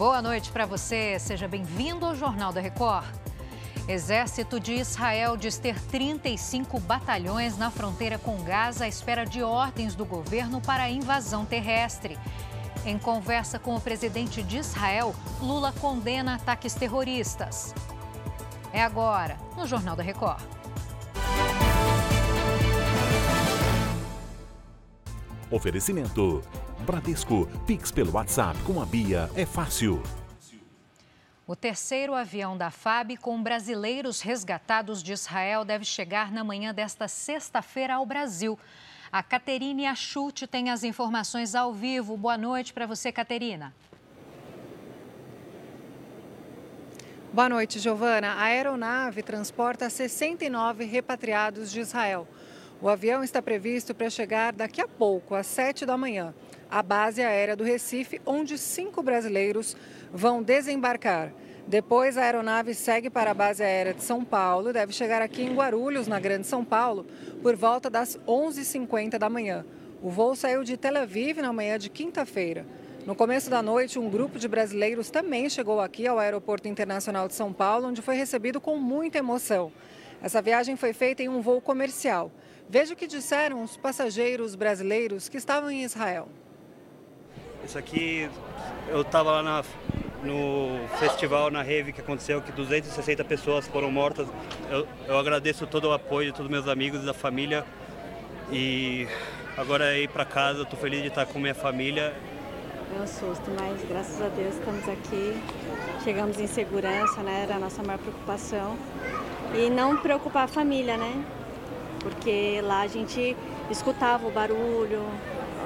Boa noite para você. Seja bem-vindo ao Jornal da Record. Exército de Israel diz ter 35 batalhões na fronteira com Gaza à espera de ordens do governo para a invasão terrestre. Em conversa com o presidente de Israel, Lula condena ataques terroristas. É agora, no Jornal da Record. Oferecimento: Bradesco, Pix pelo WhatsApp com a Bia é fácil. O terceiro avião da FAB com brasileiros resgatados de Israel deve chegar na manhã desta sexta-feira ao Brasil. A Caterine Achute tem as informações ao vivo. Boa noite para você, Caterina. Boa noite, Giovana. A aeronave transporta 69 repatriados de Israel. O avião está previsto para chegar daqui a pouco, às 7 da manhã, à base aérea do Recife, onde cinco brasileiros vão desembarcar. Depois, a aeronave segue para a base aérea de São Paulo e deve chegar aqui em Guarulhos, na Grande São Paulo, por volta das 11h50 da manhã. O voo saiu de Tel Aviv na manhã de quinta-feira. No começo da noite, um grupo de brasileiros também chegou aqui ao Aeroporto Internacional de São Paulo, onde foi recebido com muita emoção. Essa viagem foi feita em um voo comercial. Veja o que disseram os passageiros brasileiros que estavam em Israel. Aqui, eu estava lá na, no festival, na Rave que aconteceu, que 260 pessoas foram mortas. Eu, eu agradeço todo o apoio de todos meus amigos e da família. E agora é ir para casa, estou feliz de estar com minha família. É um susto, mas graças a Deus estamos aqui. Chegamos em segurança, né? Era a nossa maior preocupação. E não preocupar a família, né? porque lá a gente escutava o barulho,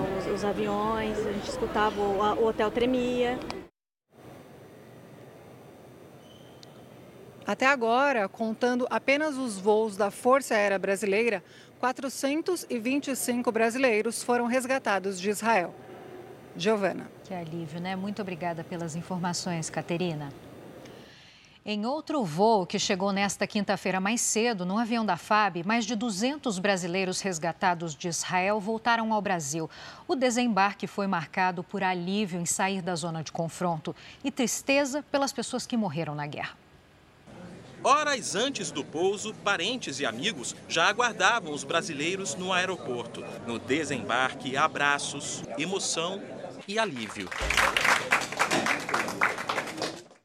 os, os aviões, a gente escutava o, o hotel tremia. Até agora, contando apenas os voos da Força Aérea Brasileira, 425 brasileiros foram resgatados de Israel. Giovana. Que alívio, né? Muito obrigada pelas informações, Caterina. Em outro voo que chegou nesta quinta-feira mais cedo, no avião da FAB, mais de 200 brasileiros resgatados de Israel voltaram ao Brasil. O desembarque foi marcado por alívio em sair da zona de confronto e tristeza pelas pessoas que morreram na guerra. Horas antes do pouso, parentes e amigos já aguardavam os brasileiros no aeroporto. No desembarque, abraços, emoção e alívio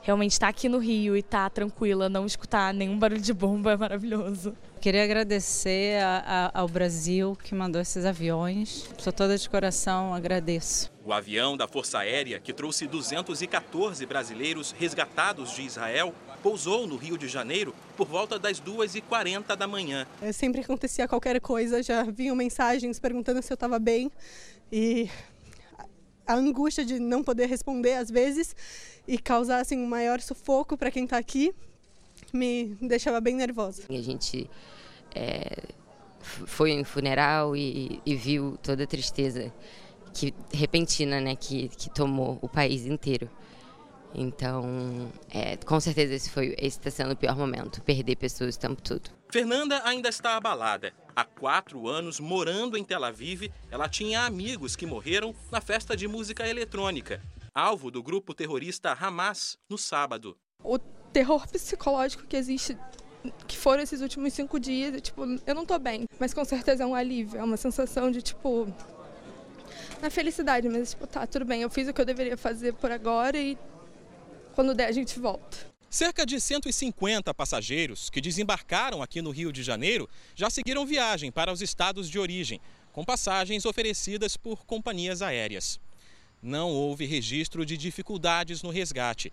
realmente estar tá aqui no Rio e estar tá tranquila, não escutar nenhum barulho de bomba é maravilhoso. Queria agradecer a, a, ao Brasil que mandou esses aviões. Sou toda de coração, agradeço. O avião da Força Aérea, que trouxe 214 brasileiros resgatados de Israel, pousou no Rio de Janeiro por volta das 2h40 da manhã. É, sempre que acontecia qualquer coisa, já vinham mensagens perguntando se eu estava bem e a angústia de não poder responder às vezes e causar assim, um maior sufoco para quem está aqui me deixava bem nervosa. A gente é, foi em funeral e, e, viu toda a tristeza que repentina, né, que, que tomou o país inteiro. Então, é, com certeza esse foi esse está sendo o pior momento, perder pessoas o tempo todo. Fernanda ainda está abalada. Há quatro anos, morando em Tel Aviv, ela tinha amigos que morreram na festa de música eletrônica alvo do grupo terrorista Hamas no sábado. O terror psicológico que existe que foram esses últimos cinco dias, tipo, eu não tô bem, mas com certeza é um alívio, é uma sensação de, tipo, na felicidade, mas, tipo, tá, tudo bem, eu fiz o que eu deveria fazer por agora e quando der a gente volta. Cerca de 150 passageiros que desembarcaram aqui no Rio de Janeiro já seguiram viagem para os estados de origem, com passagens oferecidas por companhias aéreas não houve registro de dificuldades no resgate.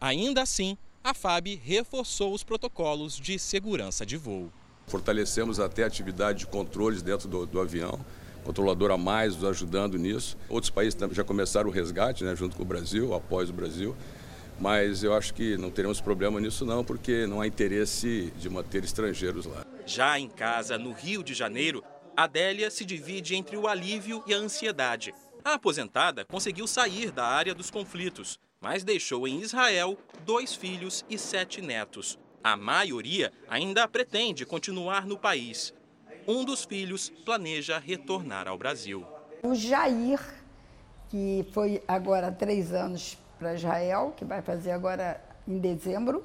Ainda assim, a FAB reforçou os protocolos de segurança de voo. Fortalecemos até a atividade de controles dentro do, do avião, controlador a mais nos ajudando nisso. Outros países já começaram o resgate, né, junto com o Brasil, após o Brasil. Mas eu acho que não teremos problema nisso não, porque não há interesse de manter estrangeiros lá. Já em casa, no Rio de Janeiro, Adélia se divide entre o alívio e a ansiedade. A aposentada conseguiu sair da área dos conflitos, mas deixou em Israel dois filhos e sete netos. A maioria ainda pretende continuar no país. Um dos filhos planeja retornar ao Brasil. O Jair, que foi agora três anos para Israel, que vai fazer agora em dezembro.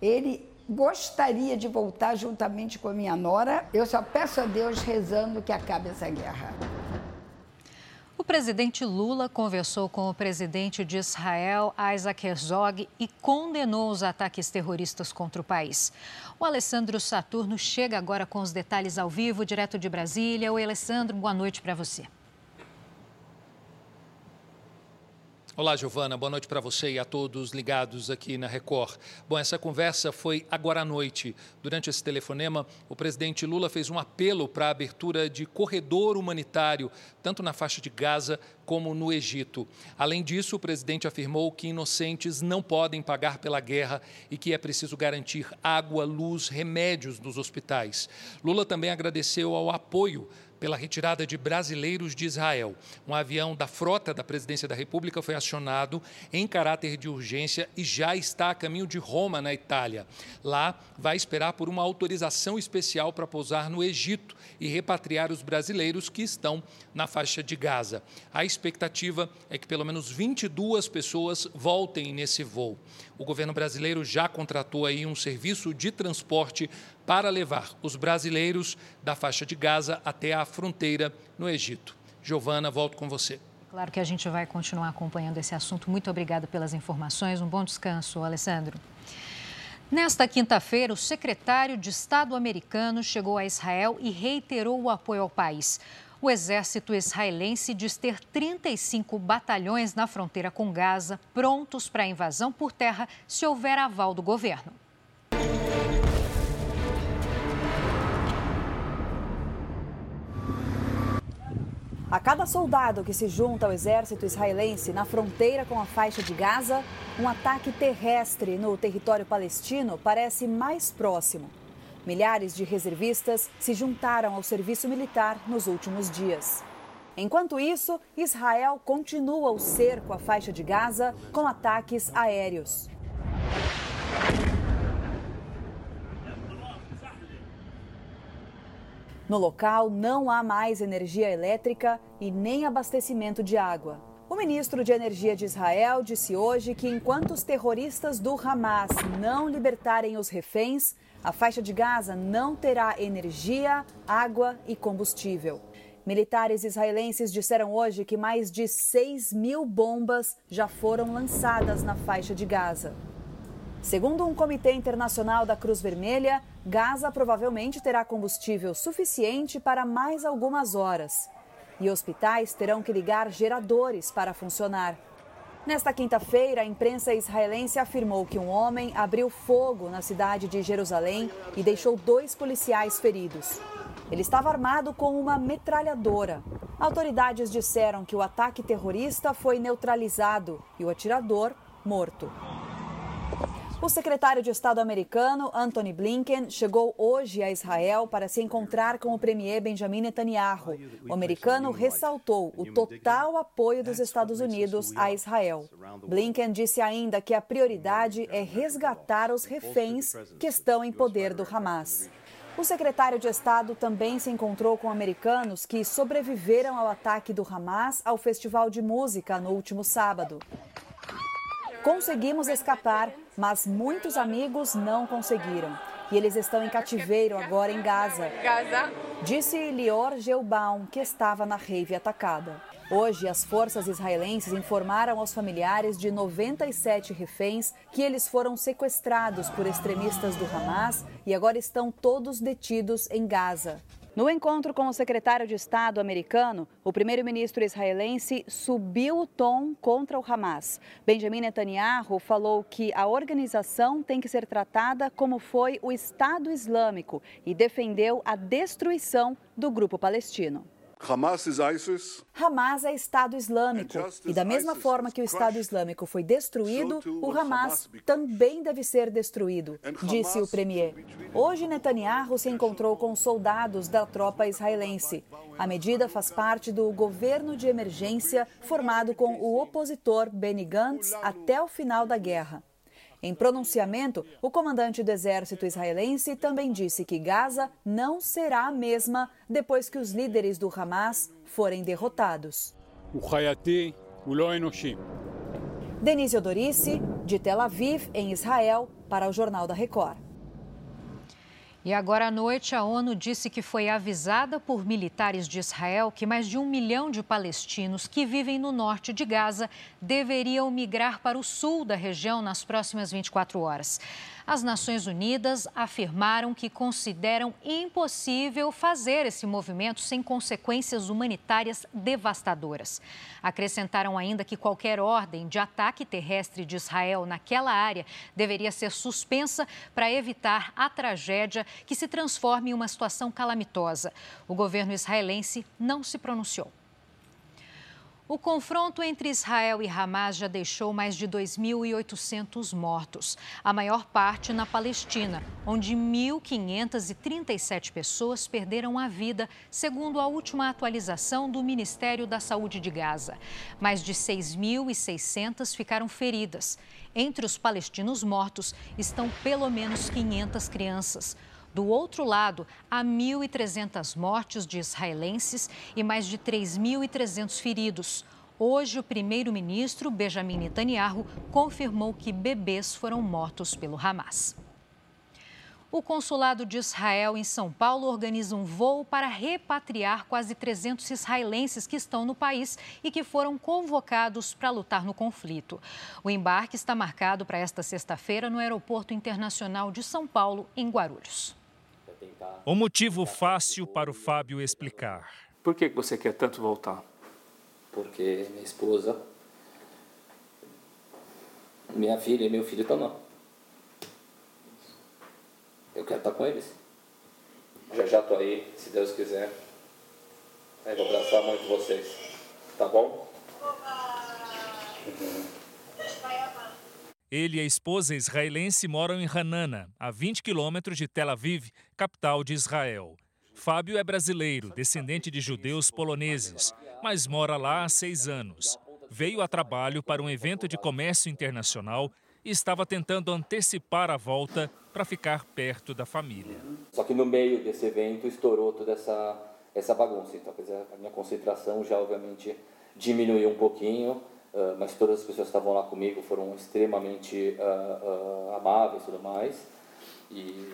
Ele gostaria de voltar juntamente com a minha nora. Eu só peço a Deus rezando que acabe essa guerra. O presidente Lula conversou com o presidente de Israel, Isaac Herzog, e condenou os ataques terroristas contra o país. O Alessandro Saturno chega agora com os detalhes ao vivo, direto de Brasília. Oi, Alessandro, boa noite para você. Olá, Giovana. Boa noite para você e a todos ligados aqui na Record. Bom, essa conversa foi agora à noite. Durante esse telefonema, o presidente Lula fez um apelo para a abertura de corredor humanitário, tanto na faixa de Gaza como no Egito. Além disso, o presidente afirmou que inocentes não podem pagar pela guerra e que é preciso garantir água, luz, remédios nos hospitais. Lula também agradeceu ao apoio pela retirada de brasileiros de Israel. Um avião da frota da Presidência da República foi acionado em caráter de urgência e já está a caminho de Roma, na Itália. Lá, vai esperar por uma autorização especial para pousar no Egito e repatriar os brasileiros que estão na faixa de Gaza. A expectativa é que pelo menos 22 pessoas voltem nesse voo. O governo brasileiro já contratou aí um serviço de transporte para levar os brasileiros da faixa de Gaza até a fronteira no Egito. Giovana, volto com você. Claro que a gente vai continuar acompanhando esse assunto. Muito obrigada pelas informações. Um bom descanso, Alessandro. Nesta quinta-feira, o secretário de Estado americano chegou a Israel e reiterou o apoio ao país. O exército israelense diz ter 35 batalhões na fronteira com Gaza prontos para a invasão por terra se houver aval do governo. A cada soldado que se junta ao exército israelense na fronteira com a faixa de Gaza, um ataque terrestre no território palestino parece mais próximo. Milhares de reservistas se juntaram ao serviço militar nos últimos dias. Enquanto isso, Israel continua o cerco à faixa de Gaza com ataques aéreos. No local não há mais energia elétrica e nem abastecimento de água. O ministro de Energia de Israel disse hoje que enquanto os terroristas do Hamas não libertarem os reféns, a faixa de Gaza não terá energia, água e combustível. Militares israelenses disseram hoje que mais de 6 mil bombas já foram lançadas na faixa de Gaza. Segundo um comitê internacional da Cruz Vermelha, Gaza provavelmente terá combustível suficiente para mais algumas horas. E hospitais terão que ligar geradores para funcionar. Nesta quinta-feira, a imprensa israelense afirmou que um homem abriu fogo na cidade de Jerusalém e deixou dois policiais feridos. Ele estava armado com uma metralhadora. Autoridades disseram que o ataque terrorista foi neutralizado e o atirador morto. O secretário de Estado americano, Anthony Blinken, chegou hoje a Israel para se encontrar com o premier Benjamin Netanyahu. O americano ressaltou o total apoio dos Estados Unidos a Israel. Blinken disse ainda que a prioridade é resgatar os reféns que estão em poder do Hamas. O secretário de Estado também se encontrou com americanos que sobreviveram ao ataque do Hamas ao Festival de Música no último sábado. Conseguimos escapar, mas muitos amigos não conseguiram. E eles estão em cativeiro agora em Gaza. Gaza. Disse Lior Gelbaum, que estava na rave atacada. Hoje, as forças israelenses informaram aos familiares de 97 reféns que eles foram sequestrados por extremistas do Hamas e agora estão todos detidos em Gaza. No encontro com o secretário de Estado americano, o primeiro-ministro israelense subiu o tom contra o Hamas. Benjamin Netanyahu falou que a organização tem que ser tratada como foi o Estado Islâmico e defendeu a destruição do grupo palestino. Hamas, Hamas é Estado Islâmico. E da mesma forma que o Estado Islâmico foi destruído, o Hamas também deve ser destruído, disse o premier. Hoje, Netanyahu se encontrou com soldados da tropa israelense. A medida faz parte do governo de emergência formado com o opositor Benny Gantz até o final da guerra. Em pronunciamento, o comandante do exército israelense também disse que Gaza não será a mesma depois que os líderes do Hamas forem derrotados. Denise Odorice, de Tel Aviv, em Israel, para o Jornal da Record. E agora à noite, a ONU disse que foi avisada por militares de Israel que mais de um milhão de palestinos que vivem no norte de Gaza deveriam migrar para o sul da região nas próximas 24 horas. As Nações Unidas afirmaram que consideram impossível fazer esse movimento sem consequências humanitárias devastadoras. Acrescentaram ainda que qualquer ordem de ataque terrestre de Israel naquela área deveria ser suspensa para evitar a tragédia que se transforme em uma situação calamitosa. O governo israelense não se pronunciou. O confronto entre Israel e Hamas já deixou mais de 2.800 mortos, a maior parte na Palestina, onde 1.537 pessoas perderam a vida, segundo a última atualização do Ministério da Saúde de Gaza. Mais de 6.600 ficaram feridas. Entre os palestinos mortos estão pelo menos 500 crianças. Do outro lado, há 1.300 mortes de israelenses e mais de 3.300 feridos. Hoje, o primeiro-ministro Benjamin Netanyahu confirmou que bebês foram mortos pelo Hamas. O consulado de Israel em São Paulo organiza um voo para repatriar quase 300 israelenses que estão no país e que foram convocados para lutar no conflito. O embarque está marcado para esta sexta-feira no Aeroporto Internacional de São Paulo, em Guarulhos. O motivo fácil para o Fábio explicar. Por que você quer tanto voltar? Porque minha esposa, minha filha e meu filho estão lá. Eu quero estar com eles. Já já estou aí, se Deus quiser. Eu vou abraçar muito vocês. Tá bom? Ele e a esposa israelense moram em Hanana, a 20 quilômetros de Tel Aviv, capital de Israel. Fábio é brasileiro, descendente de judeus poloneses, mas mora lá há seis anos. Veio a trabalho para um evento de comércio internacional e estava tentando antecipar a volta para ficar perto da família. Só que no meio desse evento estourou toda essa, essa bagunça. Então, a minha concentração já, obviamente, diminuiu um pouquinho. Uh, mas todas as pessoas que estavam lá comigo foram extremamente uh, uh, amáveis e tudo mais. E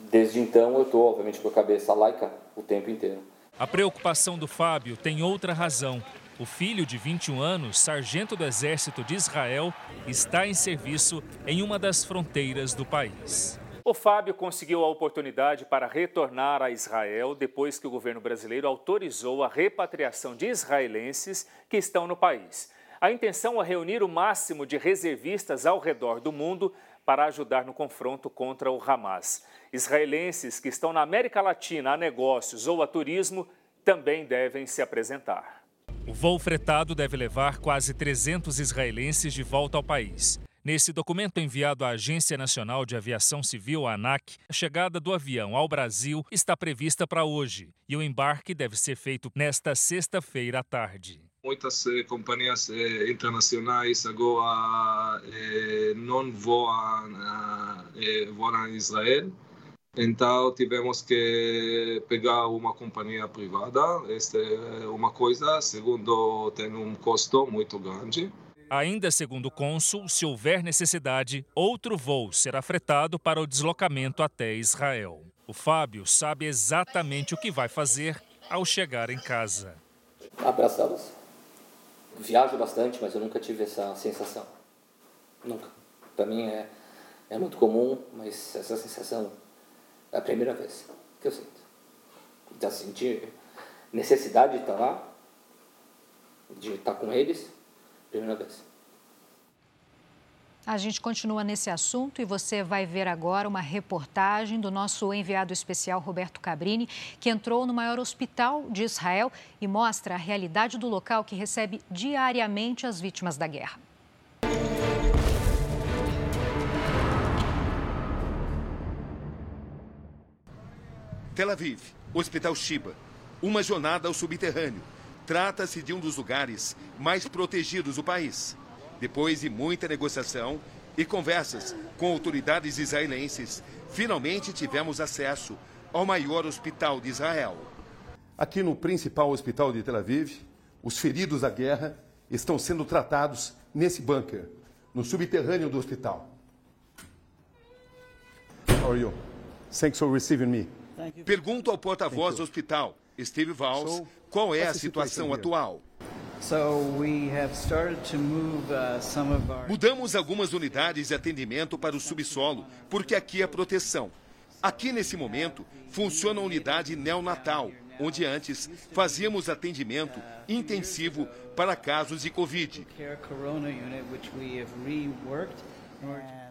desde então eu estou, obviamente, com a cabeça laica o tempo inteiro. A preocupação do Fábio tem outra razão. O filho de 21 anos, sargento do Exército de Israel, está em serviço em uma das fronteiras do país. O Fábio conseguiu a oportunidade para retornar a Israel depois que o governo brasileiro autorizou a repatriação de israelenses que estão no país. A intenção é reunir o máximo de reservistas ao redor do mundo para ajudar no confronto contra o Hamas. Israelenses que estão na América Latina a negócios ou a turismo também devem se apresentar. O voo fretado deve levar quase 300 israelenses de volta ao país. Nesse documento enviado à Agência Nacional de Aviação Civil, a ANAC, a chegada do avião ao Brasil está prevista para hoje e o embarque deve ser feito nesta sexta-feira à tarde. Muitas eh, companhias eh, internacionais agora eh, não voam, eh, voam a Israel, então tivemos que pegar uma companhia privada. Esta é uma coisa. Segundo, tem um custo muito grande. Ainda segundo o cônsul, se houver necessidade, outro voo será fretado para o deslocamento até Israel. O Fábio sabe exatamente o que vai fazer ao chegar em casa. Abraçá-los. Viajo bastante, mas eu nunca tive essa sensação. Nunca. Para mim é, é muito comum, mas essa sensação é a primeira vez que eu sinto. De sentir necessidade de estar lá, de estar com eles, primeira vez. A gente continua nesse assunto e você vai ver agora uma reportagem do nosso enviado especial Roberto Cabrini, que entrou no maior hospital de Israel e mostra a realidade do local que recebe diariamente as vítimas da guerra. Tel Aviv, Hospital Shiba, uma jornada ao subterrâneo. Trata-se de um dos lugares mais protegidos do país. Depois de muita negociação e conversas com autoridades israelenses, finalmente tivemos acesso ao maior hospital de Israel. Aqui no principal hospital de Tel Aviv, os feridos da guerra estão sendo tratados nesse bunker, no subterrâneo do hospital. How are you? Thanks for receiving me. Pergunto ao porta-voz do hospital, Steve Valls, qual é a situação atual. Mudamos algumas unidades de atendimento para o subsolo, porque aqui é proteção. Aqui, nesse momento, funciona a unidade neonatal, onde antes fazíamos atendimento intensivo para casos de Covid.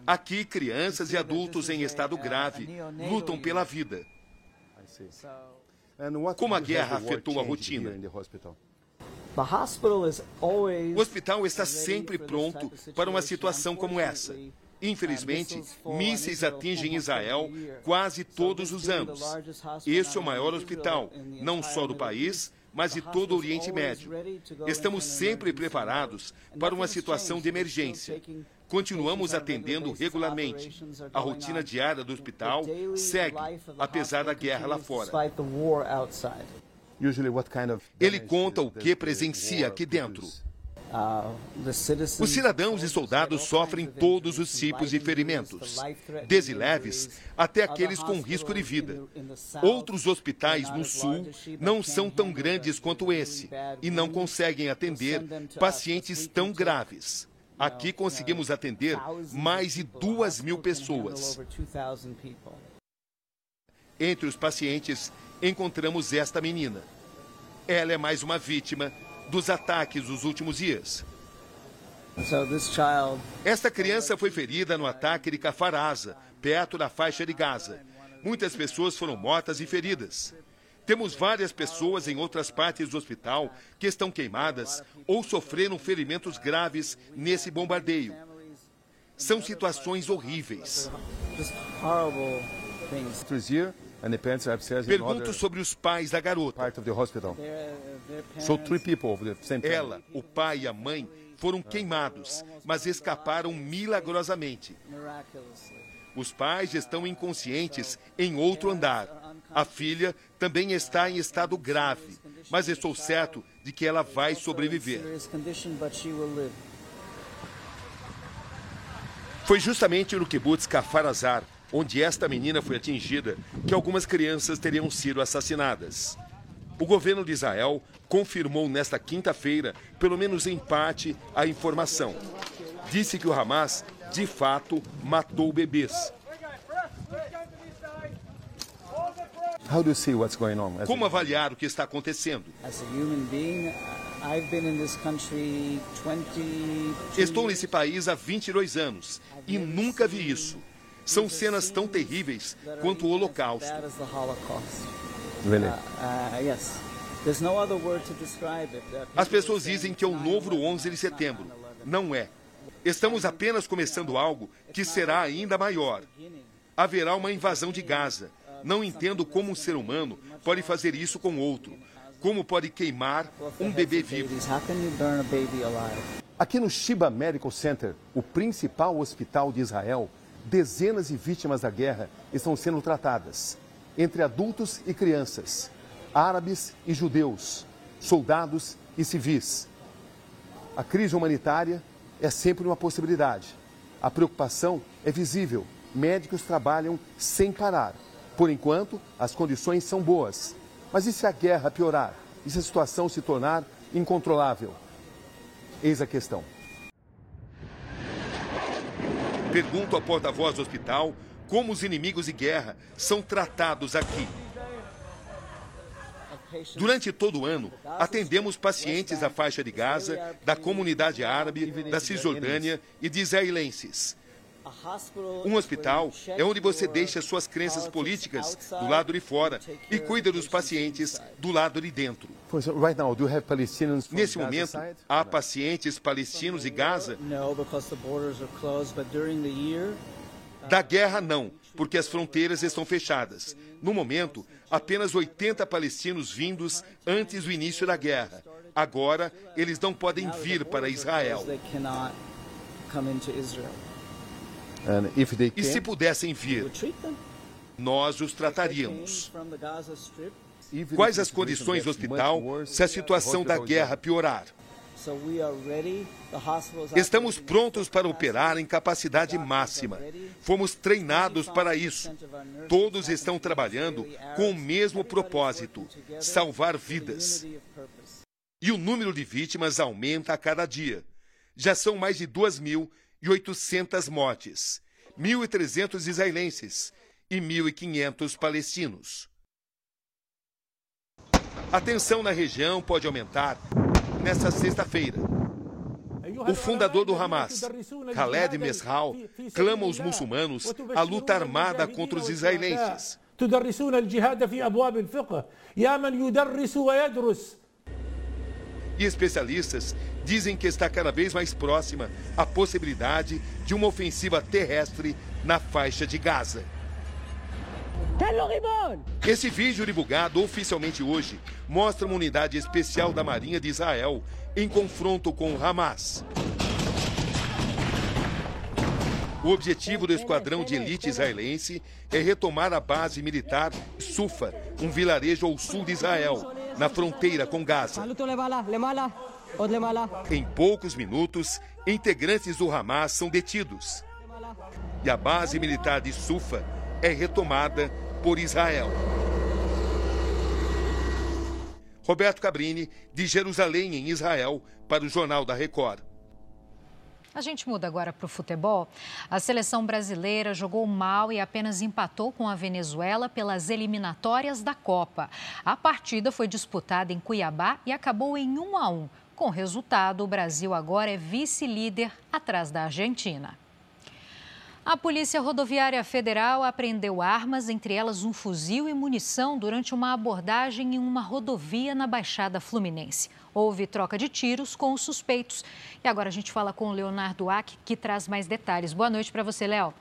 Aqui, crianças e adultos em estado grave lutam pela vida. Como a guerra afetou a rotina? O hospital está sempre pronto para uma situação como essa. Infelizmente, mísseis atingem Israel quase todos os anos. Este é o maior hospital, não só do país, mas de todo o Oriente Médio. Estamos sempre preparados para uma situação de emergência. Continuamos atendendo regularmente. A rotina diária do hospital segue, apesar da guerra lá fora. Ele conta o que presencia aqui dentro. Os cidadãos e soldados sofrem todos os tipos de ferimentos, desde leves até aqueles com risco de vida. Outros hospitais no sul não são tão grandes quanto esse e não conseguem atender pacientes tão graves. Aqui conseguimos atender mais de duas mil pessoas. Entre os pacientes, encontramos esta menina. Ela é mais uma vítima dos ataques dos últimos dias. Esta criança foi ferida no ataque de Cafaraza, perto da faixa de Gaza. Muitas pessoas foram mortas e feridas. Temos várias pessoas em outras partes do hospital que estão queimadas ou sofreram ferimentos graves nesse bombardeio. São situações horríveis. Pergunto sobre os pais da garota. Ela, o pai e a mãe foram queimados, mas escaparam milagrosamente. Os pais estão inconscientes em outro andar. A filha também está em estado grave, mas estou certo de que ela vai sobreviver. Foi justamente no kibbutz Kafarazar onde esta menina foi atingida, que algumas crianças teriam sido assassinadas. O governo de Israel confirmou nesta quinta-feira, pelo menos em parte, a informação. Disse que o Hamas, de fato, matou bebês. Como avaliar o que está acontecendo? Estou nesse país há 22 anos e nunca vi isso. São cenas tão terríveis quanto o Holocausto. As pessoas dizem que é o novo 11 de setembro. Não é. Estamos apenas começando algo que será ainda maior. Haverá uma invasão de Gaza. Não entendo como um ser humano pode fazer isso com outro. Como pode queimar um bebê vivo. Aqui no Shiba Medical Center, o principal hospital de Israel, dezenas de vítimas da guerra estão sendo tratadas, entre adultos e crianças, árabes e judeus, soldados e civis. A crise humanitária é sempre uma possibilidade. A preocupação é visível. Médicos trabalham sem parar. Por enquanto, as condições são boas. Mas e se a guerra piorar? E se a situação se tornar incontrolável? Eis a questão. Pergunto ao porta-voz do hospital como os inimigos de guerra são tratados aqui. Durante todo o ano, atendemos pacientes da faixa de Gaza, da comunidade árabe, da Cisjordânia e de israelenses. Um hospital é onde você deixa suas crenças políticas do lado de fora e cuida dos pacientes do lado de dentro. Nesse momento, há pacientes palestinos de Gaza? Da guerra, não, porque as fronteiras estão fechadas. No momento, apenas 80 palestinos vindos antes do início da guerra. Agora, eles não podem vir para Israel. E se pudessem vir, nós os trataríamos. Quais as condições do hospital se a situação da guerra piorar? Estamos prontos para operar em capacidade máxima. Fomos treinados para isso. Todos estão trabalhando com o mesmo propósito: salvar vidas. E o número de vítimas aumenta a cada dia. Já são mais de 2.800 mortes, 1.300 israelenses e 1.500 palestinos. A tensão na região pode aumentar nesta sexta-feira. O fundador do Hamas, Khaled Mesral, clama aos muçulmanos a luta armada contra os israelenses. E especialistas dizem que está cada vez mais próxima a possibilidade de uma ofensiva terrestre na faixa de Gaza. Esse vídeo divulgado oficialmente hoje mostra uma unidade especial da Marinha de Israel em confronto com o Hamas. O objetivo do esquadrão de elite israelense é retomar a base militar Sufa, um vilarejo ao sul de Israel, na fronteira com Gaza. Em poucos minutos, integrantes do Hamas são detidos. E a base militar de Sufa é retomada por Israel. Roberto Cabrini, de Jerusalém, em Israel, para o Jornal da Record. A gente muda agora para o futebol. A seleção brasileira jogou mal e apenas empatou com a Venezuela pelas eliminatórias da Copa. A partida foi disputada em Cuiabá e acabou em 1 a 1. Com resultado, o Brasil agora é vice-líder atrás da Argentina. A Polícia Rodoviária Federal apreendeu armas, entre elas um fuzil e munição, durante uma abordagem em uma rodovia na Baixada Fluminense. Houve troca de tiros com os suspeitos. E agora a gente fala com o Leonardo Ack, que traz mais detalhes. Boa noite para você, Léo.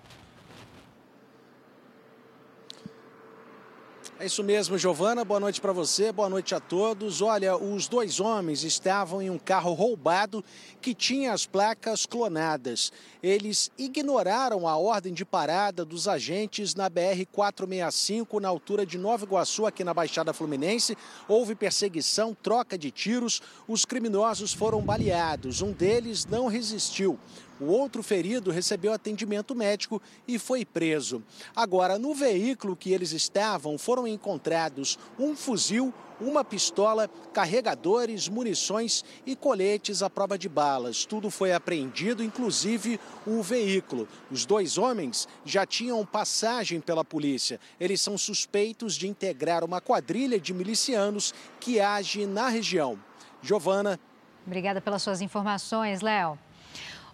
É isso mesmo, Giovana. Boa noite para você, boa noite a todos. Olha, os dois homens estavam em um carro roubado que tinha as placas clonadas. Eles ignoraram a ordem de parada dos agentes na BR-465, na altura de Nova Iguaçu, aqui na Baixada Fluminense. Houve perseguição, troca de tiros. Os criminosos foram baleados. Um deles não resistiu. O outro ferido recebeu atendimento médico e foi preso. Agora, no veículo que eles estavam, foram encontrados um fuzil, uma pistola, carregadores, munições e coletes à prova de balas. Tudo foi apreendido, inclusive o veículo. Os dois homens já tinham passagem pela polícia. Eles são suspeitos de integrar uma quadrilha de milicianos que age na região. Giovana. Obrigada pelas suas informações, Léo.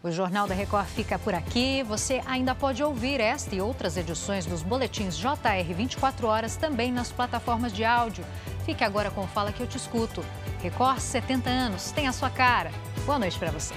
O Jornal da Record fica por aqui. Você ainda pode ouvir esta e outras edições dos boletins JR 24 horas também nas plataformas de áudio. Fique agora com Fala que eu te escuto. Record 70 anos, tem a sua cara. Boa noite para você.